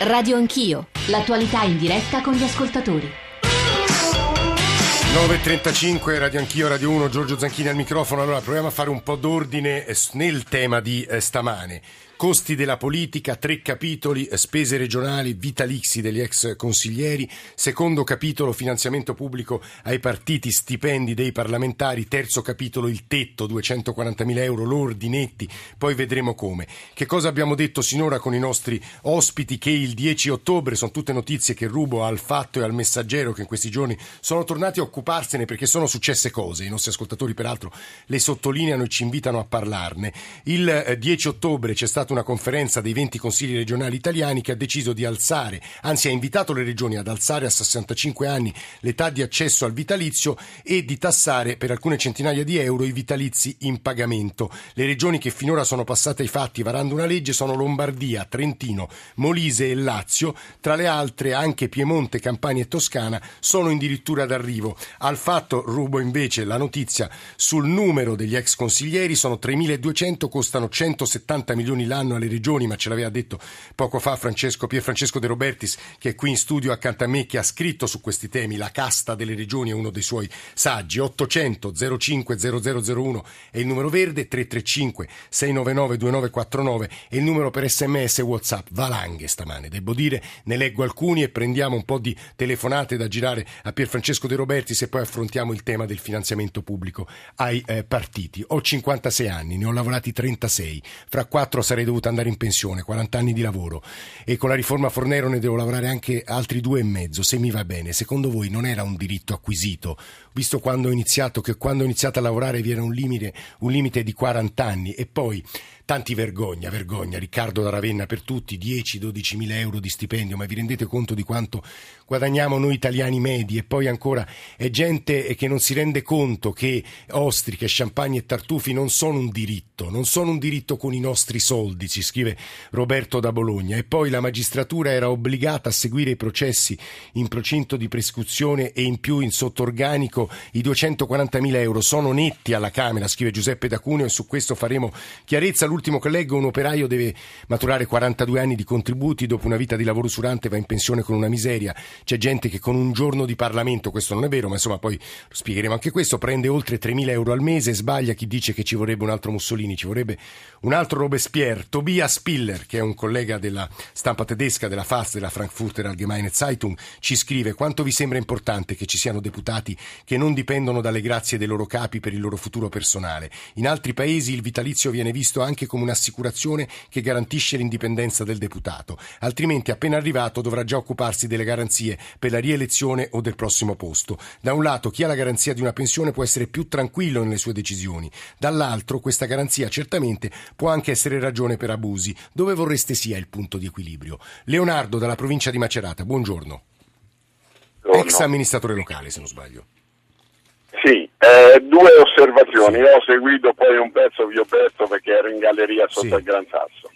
Radio Anch'io, l'attualità in diretta con gli ascoltatori. 9.35, Radio Anch'io, Radio 1, Giorgio Zanchini al microfono. Allora, proviamo a fare un po' d'ordine eh, nel tema di eh, stamane. Costi della politica, tre capitoli, eh, spese regionali, vitalizi degli ex consiglieri, secondo capitolo finanziamento pubblico ai partiti, stipendi dei parlamentari, terzo capitolo il tetto, 240.000 euro lordi netti, poi vedremo come. Che cosa abbiamo detto sinora con i nostri ospiti? Che il 10 ottobre, sono tutte notizie che rubo al Fatto e al Messaggero che in questi giorni sono tornati a occuparsene perché sono successe cose, i nostri ascoltatori peraltro le sottolineano e ci invitano a parlarne. Il 10 ottobre c'è stato stata una conferenza dei 20 consigli regionali italiani che ha deciso di alzare, anzi ha invitato le regioni ad alzare a 65 anni l'età di accesso al vitalizio e di tassare per alcune centinaia di euro i vitalizi in pagamento. Le regioni che finora sono passate ai fatti varando una legge sono Lombardia, Trentino, Molise e Lazio, tra le altre anche Piemonte, Campania e Toscana sono addirittura d'arrivo. Al fatto rubo invece la notizia sul numero degli ex consiglieri, sono 3.200, costano 170 milioni l'anno l'anno alle regioni, ma ce l'aveva detto poco fa Francesco, Pier Francesco De Robertis, che è qui in studio accanto a me, che ha scritto su questi temi, la casta delle regioni è uno dei suoi saggi, 800 05 0001 è il numero verde, 335 699 2949 è il numero per sms e whatsapp, valanghe stamane, devo dire, ne leggo alcuni e prendiamo un po' di telefonate da girare a Pier Francesco De Robertis e poi affrontiamo il tema del finanziamento pubblico ai eh, partiti. Ho 56 anni, ne ho lavorati 36, fra quattro sarei dovuto andare in pensione, 40 anni di lavoro. E con la riforma Fornero ne devo lavorare anche altri due e mezzo, se mi va bene. Secondo voi non era un diritto acquisito, visto quando ho iniziato, che quando ho iniziato a lavorare vi era un limite, un limite di 40 anni. E poi Tanti vergogna, vergogna, Riccardo da Ravenna per tutti, 10-12 mila euro di stipendio, ma vi rendete conto di quanto guadagniamo noi italiani medi? E poi ancora è gente che non si rende conto che ostriche, champagne e tartufi non sono un diritto, non sono un diritto con i nostri soldi, ci scrive Roberto da Bologna. E poi la magistratura era obbligata a seguire i processi in procinto di prescrizione e in più in sottorganico i 240 mila euro. Sono netti alla Camera, scrive Giuseppe da Cuneo e su questo faremo chiarezza l'ultimo che leggo, un operaio deve maturare 42 anni di contributi, dopo una vita di lavoro usurante va in pensione con una miseria. C'è gente che con un giorno di Parlamento, questo non è vero, ma insomma poi spiegheremo anche questo, prende oltre 3.000 euro al mese, sbaglia chi dice che ci vorrebbe un altro Mussolini, ci vorrebbe un altro Robespierre. Tobias Spiller, che è un collega della stampa tedesca, della FAS, della Frankfurter Allgemeine Zeitung, ci scrive quanto vi sembra importante che ci siano deputati che non dipendono dalle grazie dei loro capi per il loro futuro personale. In altri paesi il vitalizio viene visto anche come un'assicurazione che garantisce l'indipendenza del deputato, altrimenti appena arrivato dovrà già occuparsi delle garanzie per la rielezione o del prossimo posto. Da un lato chi ha la garanzia di una pensione può essere più tranquillo nelle sue decisioni, dall'altro questa garanzia certamente può anche essere ragione per abusi. Dove vorreste sia il punto di equilibrio? Leonardo dalla provincia di Macerata, buongiorno. Ex amministratore locale, se non sbaglio. Eh, due osservazioni. Io ho seguito poi un pezzo, vi ho perso perché ero in galleria sotto sì. il Gran Sasso.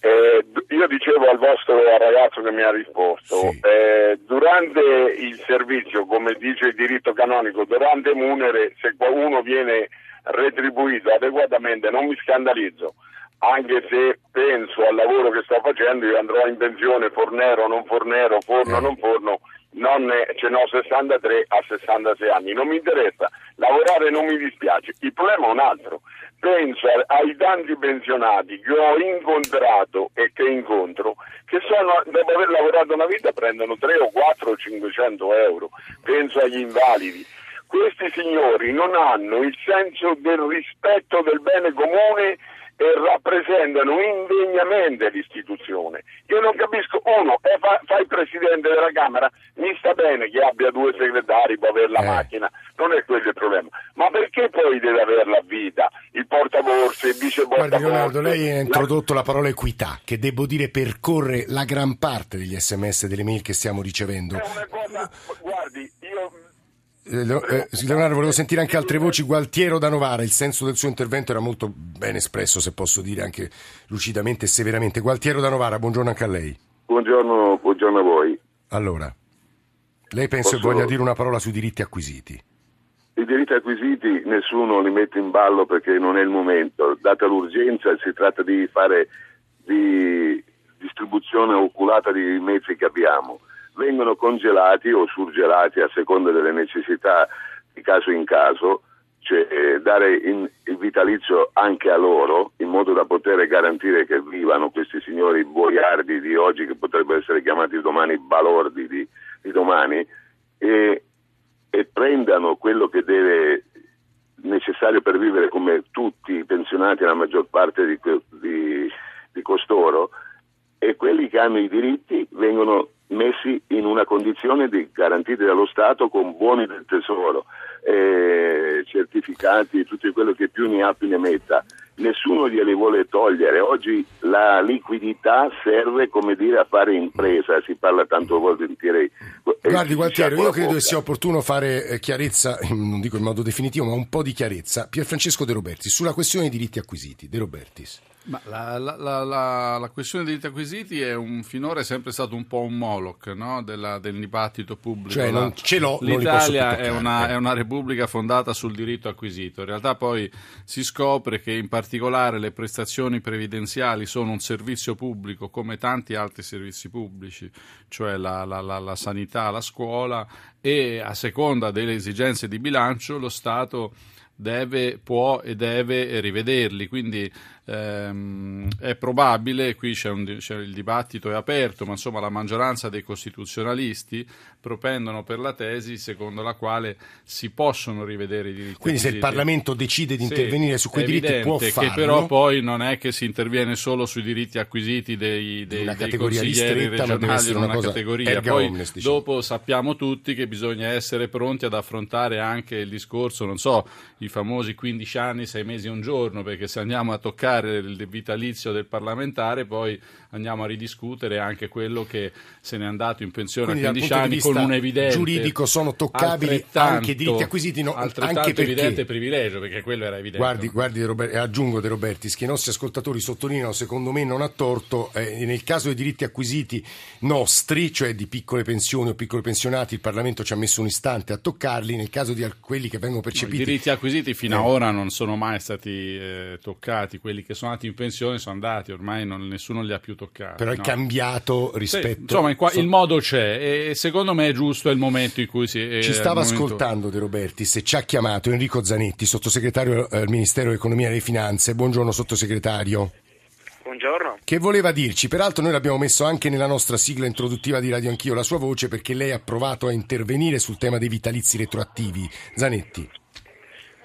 Eh, io dicevo al vostro ragazzo che mi ha risposto, sì. eh, durante il servizio, come dice il diritto canonico, durante munere, se qualcuno viene retribuito adeguatamente, non mi scandalizzo, anche se penso al lavoro che sto facendo, io andrò in pensione fornero, non fornero, forno, eh. non forno, non ne ho 63 a 66 anni, non mi interessa, lavorare non mi dispiace, il problema è un altro, penso ai tanti pensionati che ho incontrato e che incontro, che sono, dopo aver lavorato una vita prendono 3 o 4 o 500 euro, penso agli invalidi. Questi signori non hanno il senso del rispetto del bene comune e rappresentano indegnamente l'istituzione. Io non capisco, uno, eh, fa, fa, il presidente della Camera, mi sta bene che abbia due segretari, può avere la eh. macchina, non è quello il problema, ma perché poi deve avere la vita, il portaborse, il vice portaborse? Guardi Leonardo, lei ha introdotto la... la parola equità, che devo dire percorre la gran parte degli sms e delle mail che stiamo ricevendo. È una cosa, guardi, Leonardo, volevo sentire anche altre voci. Gualtiero da Novara, il senso del suo intervento era molto ben espresso, se posso dire anche lucidamente e severamente. Gualtiero da Novara, buongiorno anche a lei. Buongiorno, buongiorno a voi. Allora, lei pensa posso... voglia dire una parola sui diritti acquisiti? I diritti acquisiti nessuno li mette in ballo perché non è il momento. Data l'urgenza si tratta di fare di utilizzazione oculata dei mezzi che abbiamo. Vengono congelati o surgelati a seconda delle necessità di caso in caso, cioè eh, dare in, il vitalizio anche a loro in modo da poter garantire che vivano questi signori boiardi di oggi che potrebbero essere chiamati domani balordi di, di domani e, e prendano quello che deve necessario per vivere come tutti i pensionati, la maggior parte di, di, di costoro, e quelli che hanno i diritti vengono messi in una condizione di garantiti dallo Stato con buoni del tesoro, eh, certificati, tutto quello che più ne ha più ne metta. Nessuno glieli vuole togliere. Oggi la liquidità serve come dire a fare impresa, si parla tanto volentieri. Guardi Gualtiero, io credo che sia opportuno fare eh, chiarezza, non dico in modo definitivo, ma un po' di chiarezza. Pierfrancesco De Robertis, sulla questione dei diritti acquisiti. De Robertis. Ma la, la, la, la, questione dei diritti acquisiti è un, finora è sempre stato un po' un Moloch no? Della, del dibattito pubblico. Cioè, non ce l'ho, L'Italia è una, è una, repubblica fondata sul diritto acquisito. In realtà poi si scopre che in particolare le prestazioni previdenziali sono un servizio pubblico come tanti altri servizi pubblici, cioè la, la sanità, la scuola e a seconda delle esigenze di bilancio lo Stato deve, può e deve rivederli. Quindi ehm, è probabile, qui c'è, un, c'è, il dibattito è aperto, ma insomma la maggioranza dei costituzionalisti propendono per la tesi secondo la quale si possono rivedere i diritti. Quindi se il Parlamento decide di intervenire sì, su quei diritti può farlo. che però poi non è che si interviene solo sui diritti acquisiti dei, dei, una dei consiglieri regionali in una, una categoria. Poi omnes, diciamo. dopo sappiamo tutti che bisogna essere pronti ad affrontare anche il discorso, non so, i famosi 15 anni, 6 mesi e un giorno, perché se andiamo a toccare rinnovare il vitalizio del parlamentare, poi andiamo a ridiscutere anche quello che se n'è andato in pensione Quindi, a 15 anni con un evidente giuridico sono toccabili anche i diritti acquisiti no, altrettanto anche perché, evidente privilegio perché quello era evidente guardi, guardi Robert, aggiungo De Robertis che i nostri ascoltatori sottolineano secondo me non a torto eh, nel caso dei diritti acquisiti nostri cioè di piccole pensioni o piccoli pensionati il Parlamento ci ha messo un istante a toccarli nel caso di quelli che vengono percepiti no, i diritti acquisiti fino eh. ad ora non sono mai stati eh, toccati quelli che sono andati in pensione sono andati ormai non, nessuno li ha più toccati però è no? cambiato rispetto sì, insomma qua, il modo c'è e secondo me è giusto è il momento in cui si ci stava momento... ascoltando De Robertis e ci ha chiamato Enrico Zanetti sottosegretario eh, al Ministero dell'Economia e delle Finanze buongiorno sottosegretario Buongiorno. Che voleva dirci? Peraltro noi l'abbiamo messo anche nella nostra sigla introduttiva di Radio Anch'io la sua voce perché lei ha provato a intervenire sul tema dei vitalizi retroattivi. Zanetti.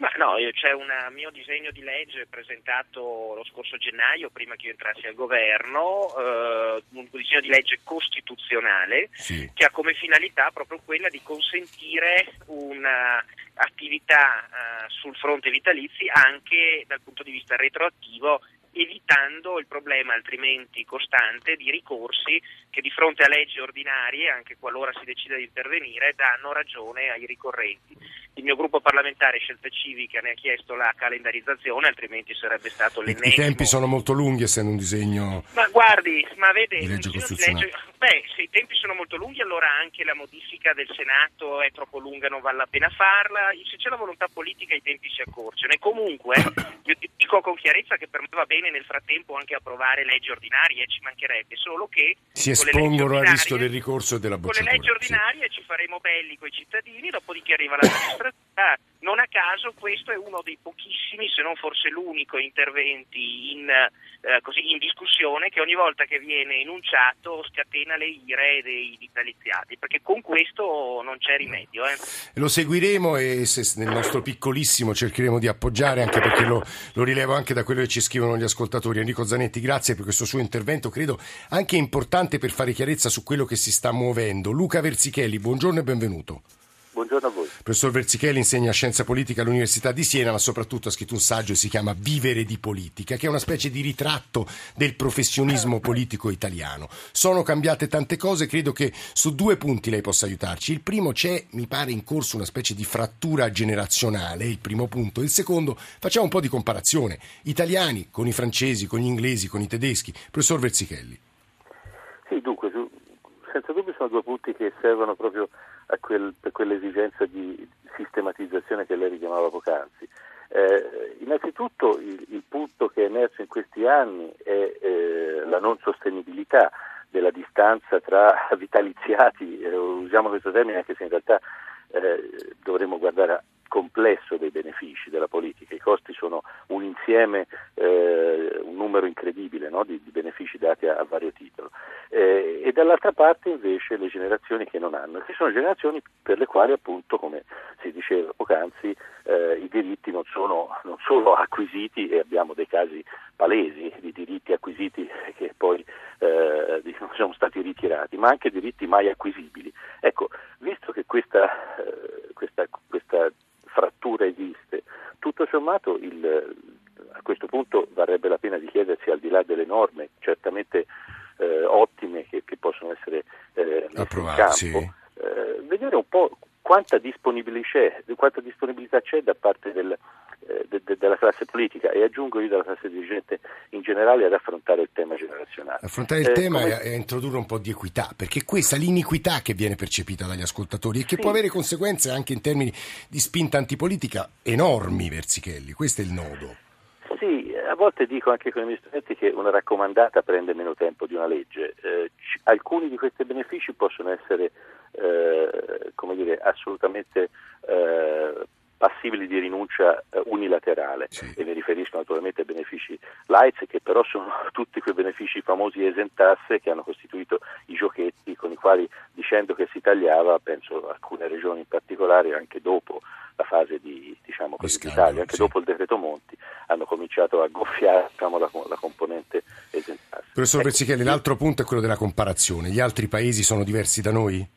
Ma no, c'è un mio disegno di legge presentato lo scorso gennaio, prima che io entrassi al governo, eh, un disegno di legge costituzionale sì. che ha come finalità proprio quella di consentire un'attività eh, sul fronte vitalizi anche dal punto di vista retroattivo evitando il problema altrimenti costante di ricorsi che di fronte a leggi ordinarie, anche qualora si decida di intervenire, danno ragione ai ricorrenti. Il mio gruppo parlamentare Scelta Civica ne ha chiesto la calendarizzazione, altrimenti sarebbe stato l'ennesimo. I tempi sono molto lunghi essendo un disegno Ma guardi, ma vede, di legge costituzionale. Beh, se i tempi sono molto lunghi allora anche la modifica del Senato è troppo lunga, non vale la pena farla. Se c'è la volontà politica i tempi si accorciano. E comunque io dico con chiarezza che per me va bene nel frattempo anche approvare leggi ordinarie, ci mancherebbe, solo che si espongono al rischio del ricorso e della bocciatura. Con le leggi ordinarie sì. ci faremo belli con i cittadini, dopodiché arriva la magistratura non a caso questo è uno dei pochissimi, se non forse l'unico, interventi in, eh, così, in, discussione che ogni volta che viene enunciato scatena le ire dei vitaliziati, perché con questo non c'è rimedio. Eh. Lo seguiremo e se nel nostro piccolissimo cercheremo di appoggiare, anche perché lo, lo, rilevo anche da quello che ci scrivono gli ascoltatori. Enrico Zanetti, grazie per questo suo intervento, credo anche importante per fare chiarezza su quello che si sta muovendo. Luca Verzichelli, buongiorno e benvenuto. Buongiorno a voi. Professor Verzichelli insegna scienza politica all'Università di Siena, ma soprattutto ha scritto un saggio che si chiama Vivere di politica, che è una specie di ritratto del professionismo politico italiano. Sono cambiate tante cose, credo che su due punti lei possa aiutarci. Il primo c'è, mi pare, in corso una specie di frattura generazionale, il primo punto. Il secondo, facciamo un po' di comparazione. Italiani con i francesi, con gli inglesi, con i tedeschi. Professor Verzichelli. Sì, dunque, senza dubbio sono due punti che servono proprio quel, per quell'esigenza di sistematizzazione che lei richiamava poc'anzi. Eh, innanzitutto il, il, punto che è emerso in questi anni è eh, la non sostenibilità della distanza tra vitaliziati, eh, usiamo questo termine anche se in realtà eh, dovremmo guardare complesso dei benefici della politica, i costi sono un insieme, eh, un numero incredibile no? di, di, benefici dati a, a vario titolo eh, e dall'altra parte invece le generazioni che non hanno, che sono generazioni per le quali appunto come si diceva poc'anzi eh, i diritti non sono non solo acquisiti e abbiamo dei casi palesi di diritti acquisiti che poi eh, sono stati ritirati, ma anche diritti mai acquisibili. Ecco, visto che questa, eh, questa, questa frattura esiste. Tutto sommato il, a questo punto varrebbe la pena di chiedersi al di là delle norme certamente eh, ottime che, che, possono essere eh, in campo, eh, vedere un po' quanta, quanta disponibilità c'è da parte del, eh, de, de, della classe politica e aggiungo io della classe dirigente in generale ad affrontare il tema generazionale. Affrontare il eh, tema come... e introdurre un po' di equità, perché questa è l'iniquità che viene percepita dagli ascoltatori e che sì. può avere conseguenze anche in termini di spinta antipolitica enormi, Verzichelli, questo è il nodo. Sì, a volte dico anche con i miei studenti che una raccomandata prende meno tempo di una legge. Eh, c- alcuni di questi benefici possono essere, eh, come dire, assolutamente eh, passibili di rinuncia eh, unilaterale sì. e mi riferisco naturalmente ai benefici lights che però sono tutti quei benefici famosi esentasse che hanno costituito i giochetti con i quali dicendo che si tagliava, penso alcune regioni in particolare anche dopo la fase di diciamo così, d'Italia, anche sì. dopo il decreto Monti hanno cominciato a gonfiare diciamo, la, la, componente esentasse. Professor ecco, Pezzichelli, l'altro punto è quello della comparazione. Gli altri paesi sono diversi da noi?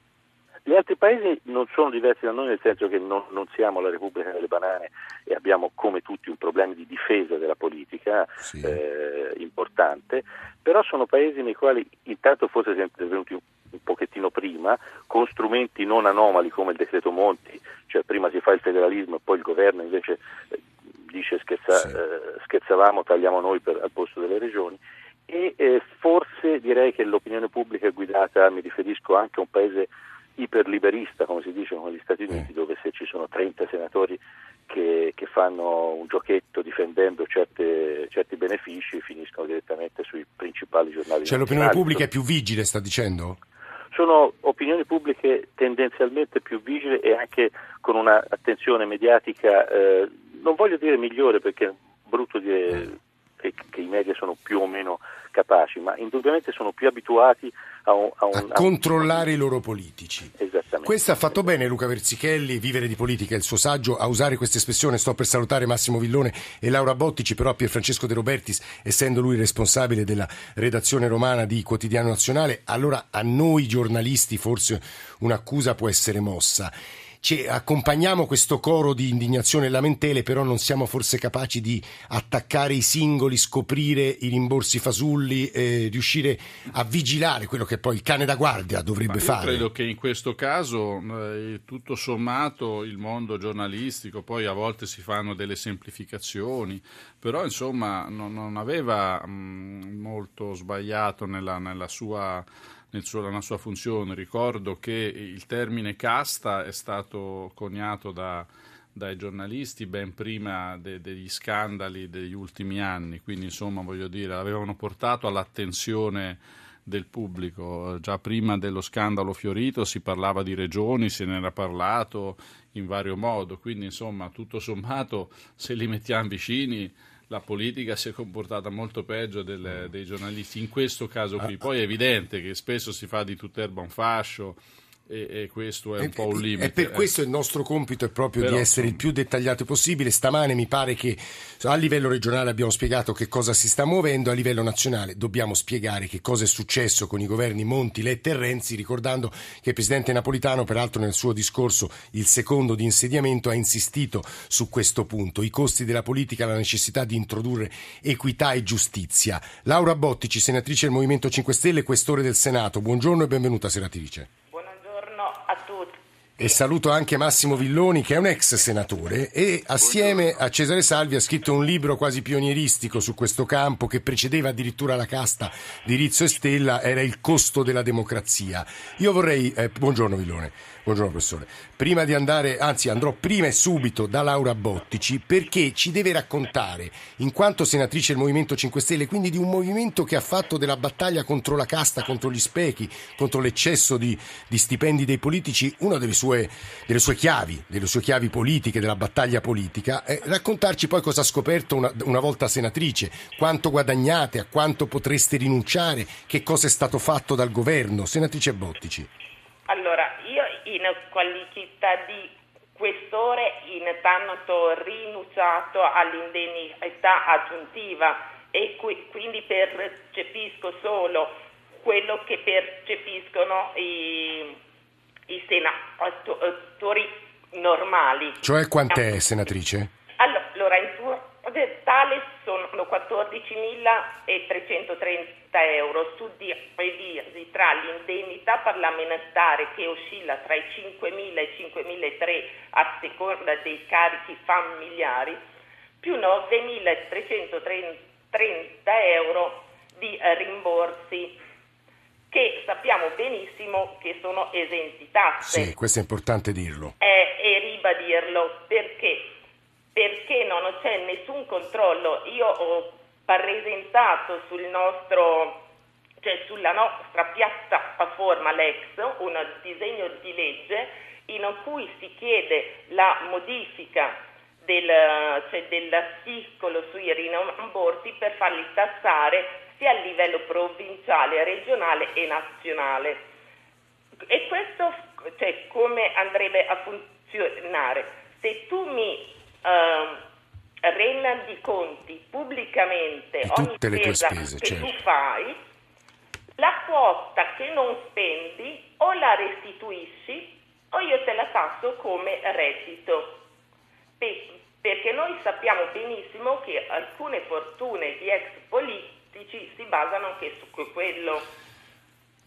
Gli altri paesi non sono diversi da noi nel senso che non, non, siamo la Repubblica delle Banane e abbiamo come tutti un problema di difesa della politica sì. eh, importante, però sono paesi nei quali intanto forse siamo intervenuti un, un pochettino prima con strumenti non anomali come il decreto Monti, cioè prima si fa il federalismo e poi il governo invece eh, dice scherza, sì. eh, scherzavamo, tagliamo noi per, al posto delle regioni e eh, forse direi che l'opinione pubblica è guidata, mi riferisco anche a un paese iperliberista, come si dice con gli Stati Uniti, dove se ci sono 30 senatori che, che fanno un giochetto difendendo certe, certi benefici finiscono direttamente sui principali giornali. Cioè l'opinione pubblica è più vigile, sta dicendo? Sono opinioni pubbliche tendenzialmente più vigili e anche con un'attenzione mediatica, eh, non voglio dire migliore perché è brutto dire che, che, i media sono più o meno capaci, ma indubbiamente sono più abituati a, un, a, un, a controllare a i loro politici. Esattamente. Questo ha fatto bene Luca Verzichelli, Vivere di politica, il suo saggio, a usare questa espressione. Sto per salutare Massimo Villone e Laura Bottici, però Pier Francesco De Robertis, essendo lui responsabile della redazione romana di Quotidiano Nazionale, allora a noi giornalisti forse un'accusa può essere mossa ci accompagniamo questo coro di indignazione e lamentele, però non siamo forse capaci di attaccare i singoli, scoprire i rimborsi fasulli, eh, riuscire a vigilare quello che poi il cane da guardia dovrebbe fare. Credo che in questo caso, eh, tutto sommato, il mondo giornalistico, poi a volte si fanno delle semplificazioni, però insomma non, non aveva mh, mm, molto sbagliato nella, nella sua suo, nella sua funzione. Ricordo che il termine casta è stato coniato da, dai giornalisti ben prima de, degli scandali degli ultimi anni, quindi insomma voglio dire, l'avevano portato all'attenzione del pubblico. Già prima dello scandalo Fiorito si parlava di regioni, se ne era parlato in vario modo, quindi insomma tutto sommato se li mettiamo vicini la politica si è comportata molto peggio del, dei giornalisti in questo caso qui. Poi è evidente che spesso si fa di tutt'erba un fascio e, e, questo è un e, po' un limite. E per eh. questo il nostro compito è proprio Però, di essere il più dettagliato possibile. Stamane mi pare che a livello regionale abbiamo spiegato che cosa si sta muovendo, a livello nazionale dobbiamo spiegare che cosa è successo con i governi Monti, Letta e Renzi, ricordando che il presidente Napolitano, peraltro nel suo discorso, il secondo di insediamento, ha insistito su questo punto, i costi della politica, la necessità di introdurre equità e giustizia. Laura Bottici, senatrice del Movimento 5 Stelle, questore del Senato, buongiorno e benvenuta senatrice. a tu E saluto anche Massimo Villoni che è un ex senatore e assieme a Cesare Salvi ha scritto un libro quasi pionieristico su questo campo che precedeva addirittura la casta di Rizzo e Stella, era il costo della democrazia. Io vorrei, eh, buongiorno Villone, buongiorno professore, prima di andare, anzi andrò prima e subito da Laura Bottici perché ci deve raccontare, in quanto senatrice del Movimento 5 Stelle, quindi di un movimento che ha fatto della battaglia contro la casta, contro gli sprechi, contro l'eccesso di, di stipendi dei politici, una delle sue sue, delle sue chiavi, delle sue chiavi politiche, della battaglia politica, e raccontarci poi cosa ha scoperto una, una volta senatrice, quanto guadagnate, a quanto potreste rinunciare, che cosa è stato fatto dal governo. Senatrice Bottici. Allora, io in qualità di questore intanto ho rinunciato all'indennità aggiuntiva e quindi percepisco solo quello che percepiscono i i senatori normali. Cioè quant'è, senatrice? Allora, in totale sono 14.330 euro, suddivisi tra l'indennità parlamentare che oscilla tra i 5.000 e i 5.300 a seconda dei carichi familiari, più 9.330 euro di rimborsi che sappiamo benissimo che sono esenti tasse. Sì, questo è importante dirlo. Eh, e ribadirlo perché? Perché non c'è nessun controllo. Io ho presentato sul nostro cioè sulla nostra piattaforma Lex un disegno di legge in cui si chiede la modifica del, cioè dell'articolo sui rimborsi per farli tassare sia a livello provinciale, regionale e nazionale. E questo cioè, come andrebbe a funzionare? Se tu mi uh, rendi conti pubblicamente ogni spesa spese, che certo. tu fai, la quota che non spendi o la restituisci o io te la tasso come reddito. Perché noi sappiamo benissimo che alcune fortune di ex politici statistici si basano anche su quello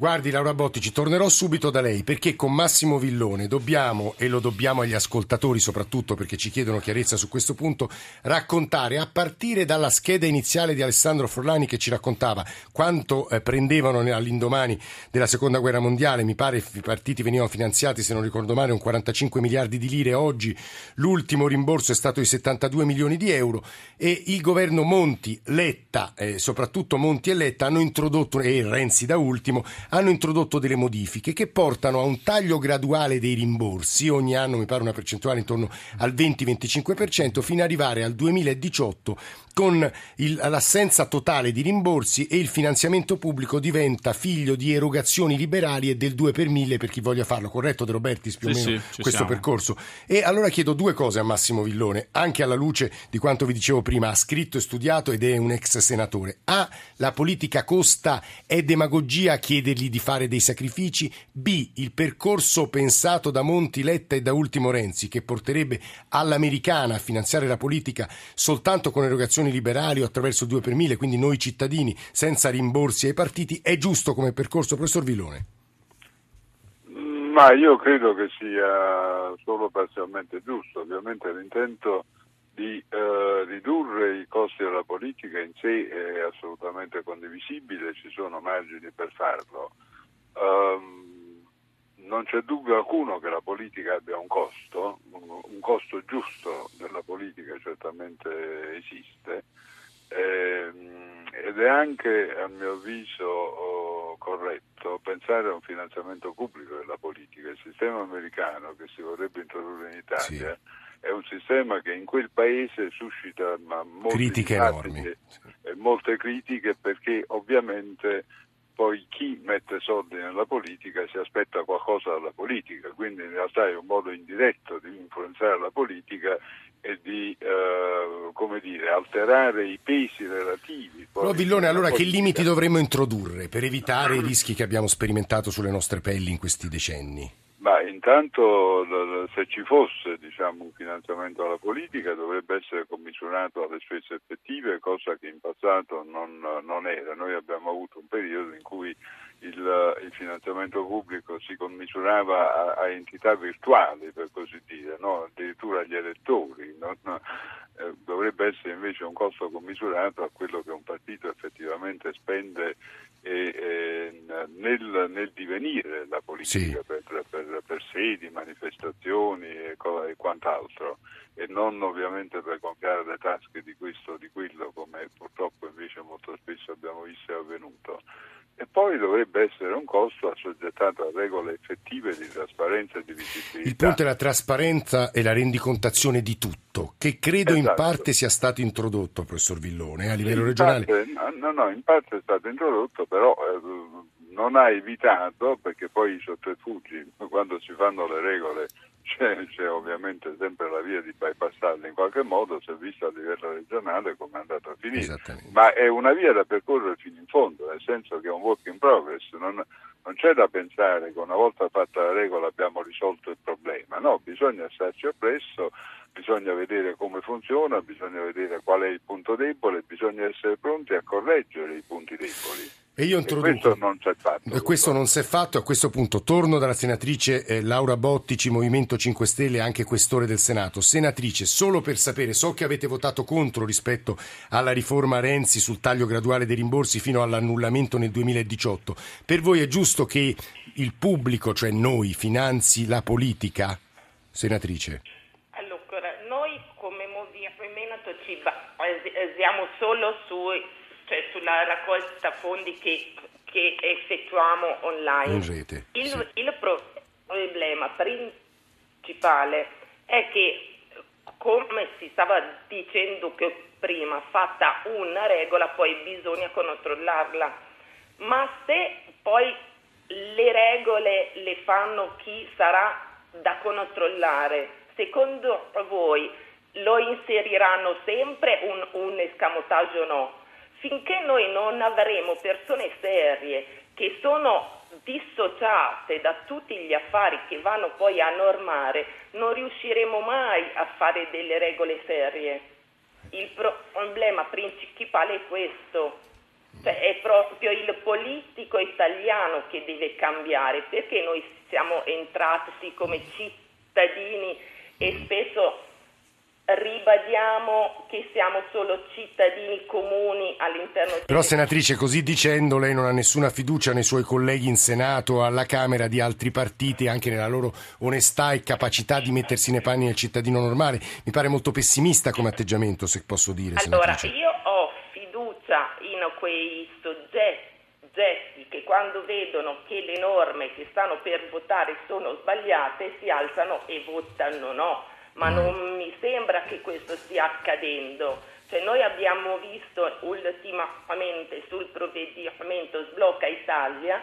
Guardi Laura Bottici, tornerò subito da lei perché con Massimo Villone dobbiamo, e lo dobbiamo agli ascoltatori soprattutto perché ci chiedono chiarezza su questo punto, raccontare a partire dalla scheda iniziale di Alessandro Forlani che ci raccontava quanto eh, prendevano all'indomani della seconda guerra mondiale, mi pare i partiti venivano finanziati se non ricordo male un 45 miliardi di lire, oggi l'ultimo rimborso è stato di 72 milioni di euro e il governo Monti, Letta, eh, soprattutto Monti e Letta hanno introdotto, e Renzi da ultimo, hanno introdotto delle modifiche che portano a un taglio graduale dei rimborsi, ogni anno mi pare una percentuale intorno al 20-25%, fino ad arrivare al 2018 con il, l'assenza totale di rimborsi e il finanziamento pubblico diventa figlio di erogazioni liberali e del 2 per 1000 per chi voglia farlo, corretto De Robertis più sì, o meno sì, questo siamo. percorso. E allora chiedo due cose a Massimo Villone, anche alla luce di quanto vi dicevo prima, ha scritto e studiato ed è un ex senatore. A, la politica costa, è demagogia chiedergli di fare dei sacrifici? B, il percorso pensato da Monti, Letta e da ultimo Renzi che porterebbe all'americana a finanziare la politica soltanto con erogazioni liberali o attraverso il 2 per 1000, quindi noi cittadini senza rimborsi ai partiti, è giusto come percorso, professor Villone? Ma io credo che sia solo parzialmente giusto, ovviamente l'intento di eh, ridurre i costi della politica in sé è assolutamente condivisibile, ci sono margini per farlo. Um, non c'è dubbio alcuno che la politica abbia un costo, un costo giusto certamente esiste ehm, ed è anche a mio avviso oh, corretto pensare a un finanziamento pubblico della politica. Il sistema americano che si vorrebbe introdurre in Italia sì. è un sistema che in quel paese suscita molte critiche enormi e molte critiche perché ovviamente poi chi mette soldi nella politica si aspetta qualcosa dalla politica, quindi in realtà è un modo indiretto di influenzare la politica e di eh, come dire, alterare i pesi relativi. Però Villone, allora che limiti dovremmo introdurre per evitare i rischi che abbiamo sperimentato sulle nostre pelli in questi decenni? Ma in intanto se ci fosse diciamo, un finanziamento alla politica dovrebbe essere commisurato alle spese effettive, cosa che in passato non, non era. Noi abbiamo avuto un periodo in cui il, il finanziamento pubblico si commisurava a, a, entità virtuali, per così dire, no? addirittura agli elettori. Non, eh, dovrebbe essere invece un costo commisurato a quello che un partito effettivamente spende e, e nel, nel, divenire la politica sì. per, per, per, sedi, manifestazioni e, e, quant'altro e non ovviamente per gonfiare le tasche di questo o di quello come purtroppo invece molto spesso abbiamo visto è avvenuto e poi dovrebbe essere un costo assoggettato a regole effettive di trasparenza e di visibilità. Il punto è la trasparenza e la rendicontazione di tutto, che credo esatto. in parte sia stato introdotto, professor Villone, a livello in regionale. Parte, no, no, in parte è stato introdotto, però eh, non ha evitato, perché poi i sotterfugi, quando si fanno le regole c'è, c'è, ovviamente sempre la via di bypassarli in qualche modo, si è visto a livello regionale come è andato a finire, ma è una via da percorrere fino in fondo, nel senso che è un work in progress, non, non c'è da pensare che una volta fatta la regola abbiamo risolto il problema, no, bisogna starci appresso, bisogna vedere come funziona, bisogna vedere qual è il punto debole, bisogna essere pronti a correggere i punti deboli. E io introduco. E questo non si è fatto. E questo non si è fatto. A questo punto torno dalla senatrice eh, Laura Bottici, Movimento 5 Stelle, anche questore del Senato. Senatrice, solo per sapere, so che avete votato contro rispetto alla riforma Renzi sul taglio graduale dei rimborsi fino all'annullamento nel 2018. Per voi è giusto che il pubblico, cioè noi, finanzi la politica? Senatrice. Allora, noi come movimento ci basiamo solo sui cioè sulla raccolta fondi che, che effettuiamo online. In rete. Il, sì. il problema principale è che, come si stava dicendo prima, fatta una regola, poi bisogna controllarla. Ma se poi le regole le fanno chi sarà da controllare, secondo voi lo inseriranno sempre un, un escamotaggio o no? Finché noi non avremo persone serie che sono dissociate da tutti gli affari che vanno poi a normare, non riusciremo mai a fare delle regole serie. Il problema principale è questo, cioè è proprio il politico italiano che deve cambiare, perché noi siamo entrati come cittadini e spesso ribadiamo che siamo solo cittadini comuni all'interno di... Però senatrice, così dicendo lei non ha nessuna fiducia nei suoi colleghi in Senato, alla Camera di altri partiti, anche nella loro onestà e capacità di mettersi nei panni del cittadino normale. Mi pare molto pessimista come atteggiamento, se posso dire. Allora, senatrice. io ho fiducia in quei soggetti che quando vedono che le norme che stanno per votare sono sbagliate si alzano e votano no ma mm. non mi sembra che questo stia accadendo. Cioè noi abbiamo visto ultimamente sul provvedimento Sblocca Italia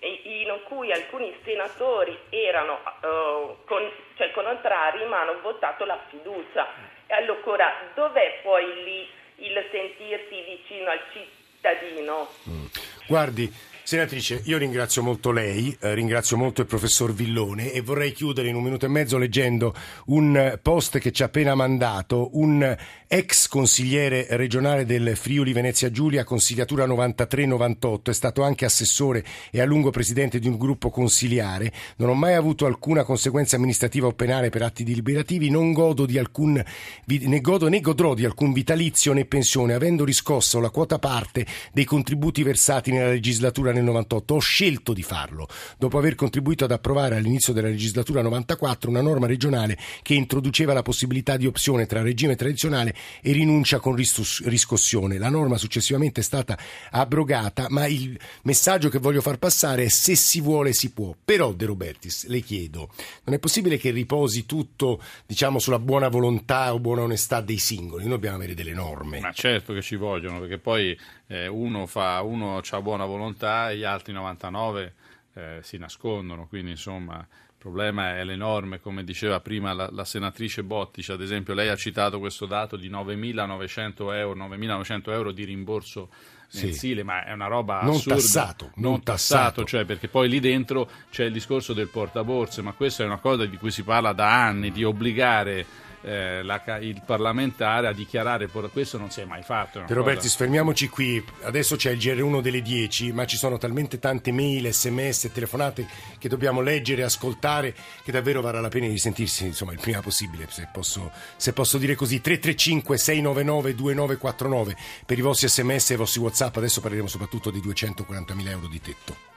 in cui alcuni senatori erano uh, con, cioè, contrari ma hanno votato la fiducia. E allora dov'è poi lì il sentirsi vicino al cittadino? Mm. Guardi, Senatrice, io ringrazio molto lei, eh, ringrazio molto il professor Villone e vorrei chiudere in un minuto e mezzo leggendo un post che ci ha appena mandato un ex consigliere regionale del Friuli Venezia Giulia, consigliatura 93-98, è stato anche assessore e a lungo presidente di un gruppo consiliare. Non ho mai avuto alcuna conseguenza amministrativa o penale per atti deliberativi, non godo di alcun, né godo né godrò di alcun vitalizio né pensione, avendo riscosso la quota parte dei contributi versati nella legislatura nel 98. Ho scelto di farlo, dopo aver contribuito ad approvare all'inizio della legislatura 94 una norma regionale che introduceva la possibilità di opzione tra regime tradizionale e rinuncia con riscossione. La norma successivamente è stata abrogata, ma il messaggio che voglio far passare è se si vuole si può. Però De Robertis, le chiedo, non è possibile che riposi tutto, diciamo, sulla buona volontà o buona onestà dei singoli? Noi dobbiamo avere delle norme. Ma certo che ci vogliono, perché poi eh, uno, fa, uno ha buona volontà e gli altri 99 eh, si nascondono, quindi insomma problema è l'enorme, come diceva prima la, la, senatrice Bottic, ad esempio lei ha citato questo dato di 9.900 euro, 9.900 euro di rimborso mensile, sì. ma è una roba non assurda. Tassato, non, non tassato, tassato, cioè perché poi lì dentro c'è il discorso del portaborse, ma questa è una cosa di cui si parla da anni, di obbligare eh, la, il parlamentare a dichiarare questo non si è mai fatto. Per Roberti, cosa... fermiamoci qui. Adesso c'è il GR1 delle 10, ma ci sono talmente tante mail, sms e telefonate che dobbiamo leggere ascoltare che davvero varrà la pena di sentirsi insomma, il prima possibile, se posso, se posso dire così. 335 699 2949 per i vostri sms e i vostri whatsapp. Adesso parleremo soprattutto dei 240.000 euro di tetto.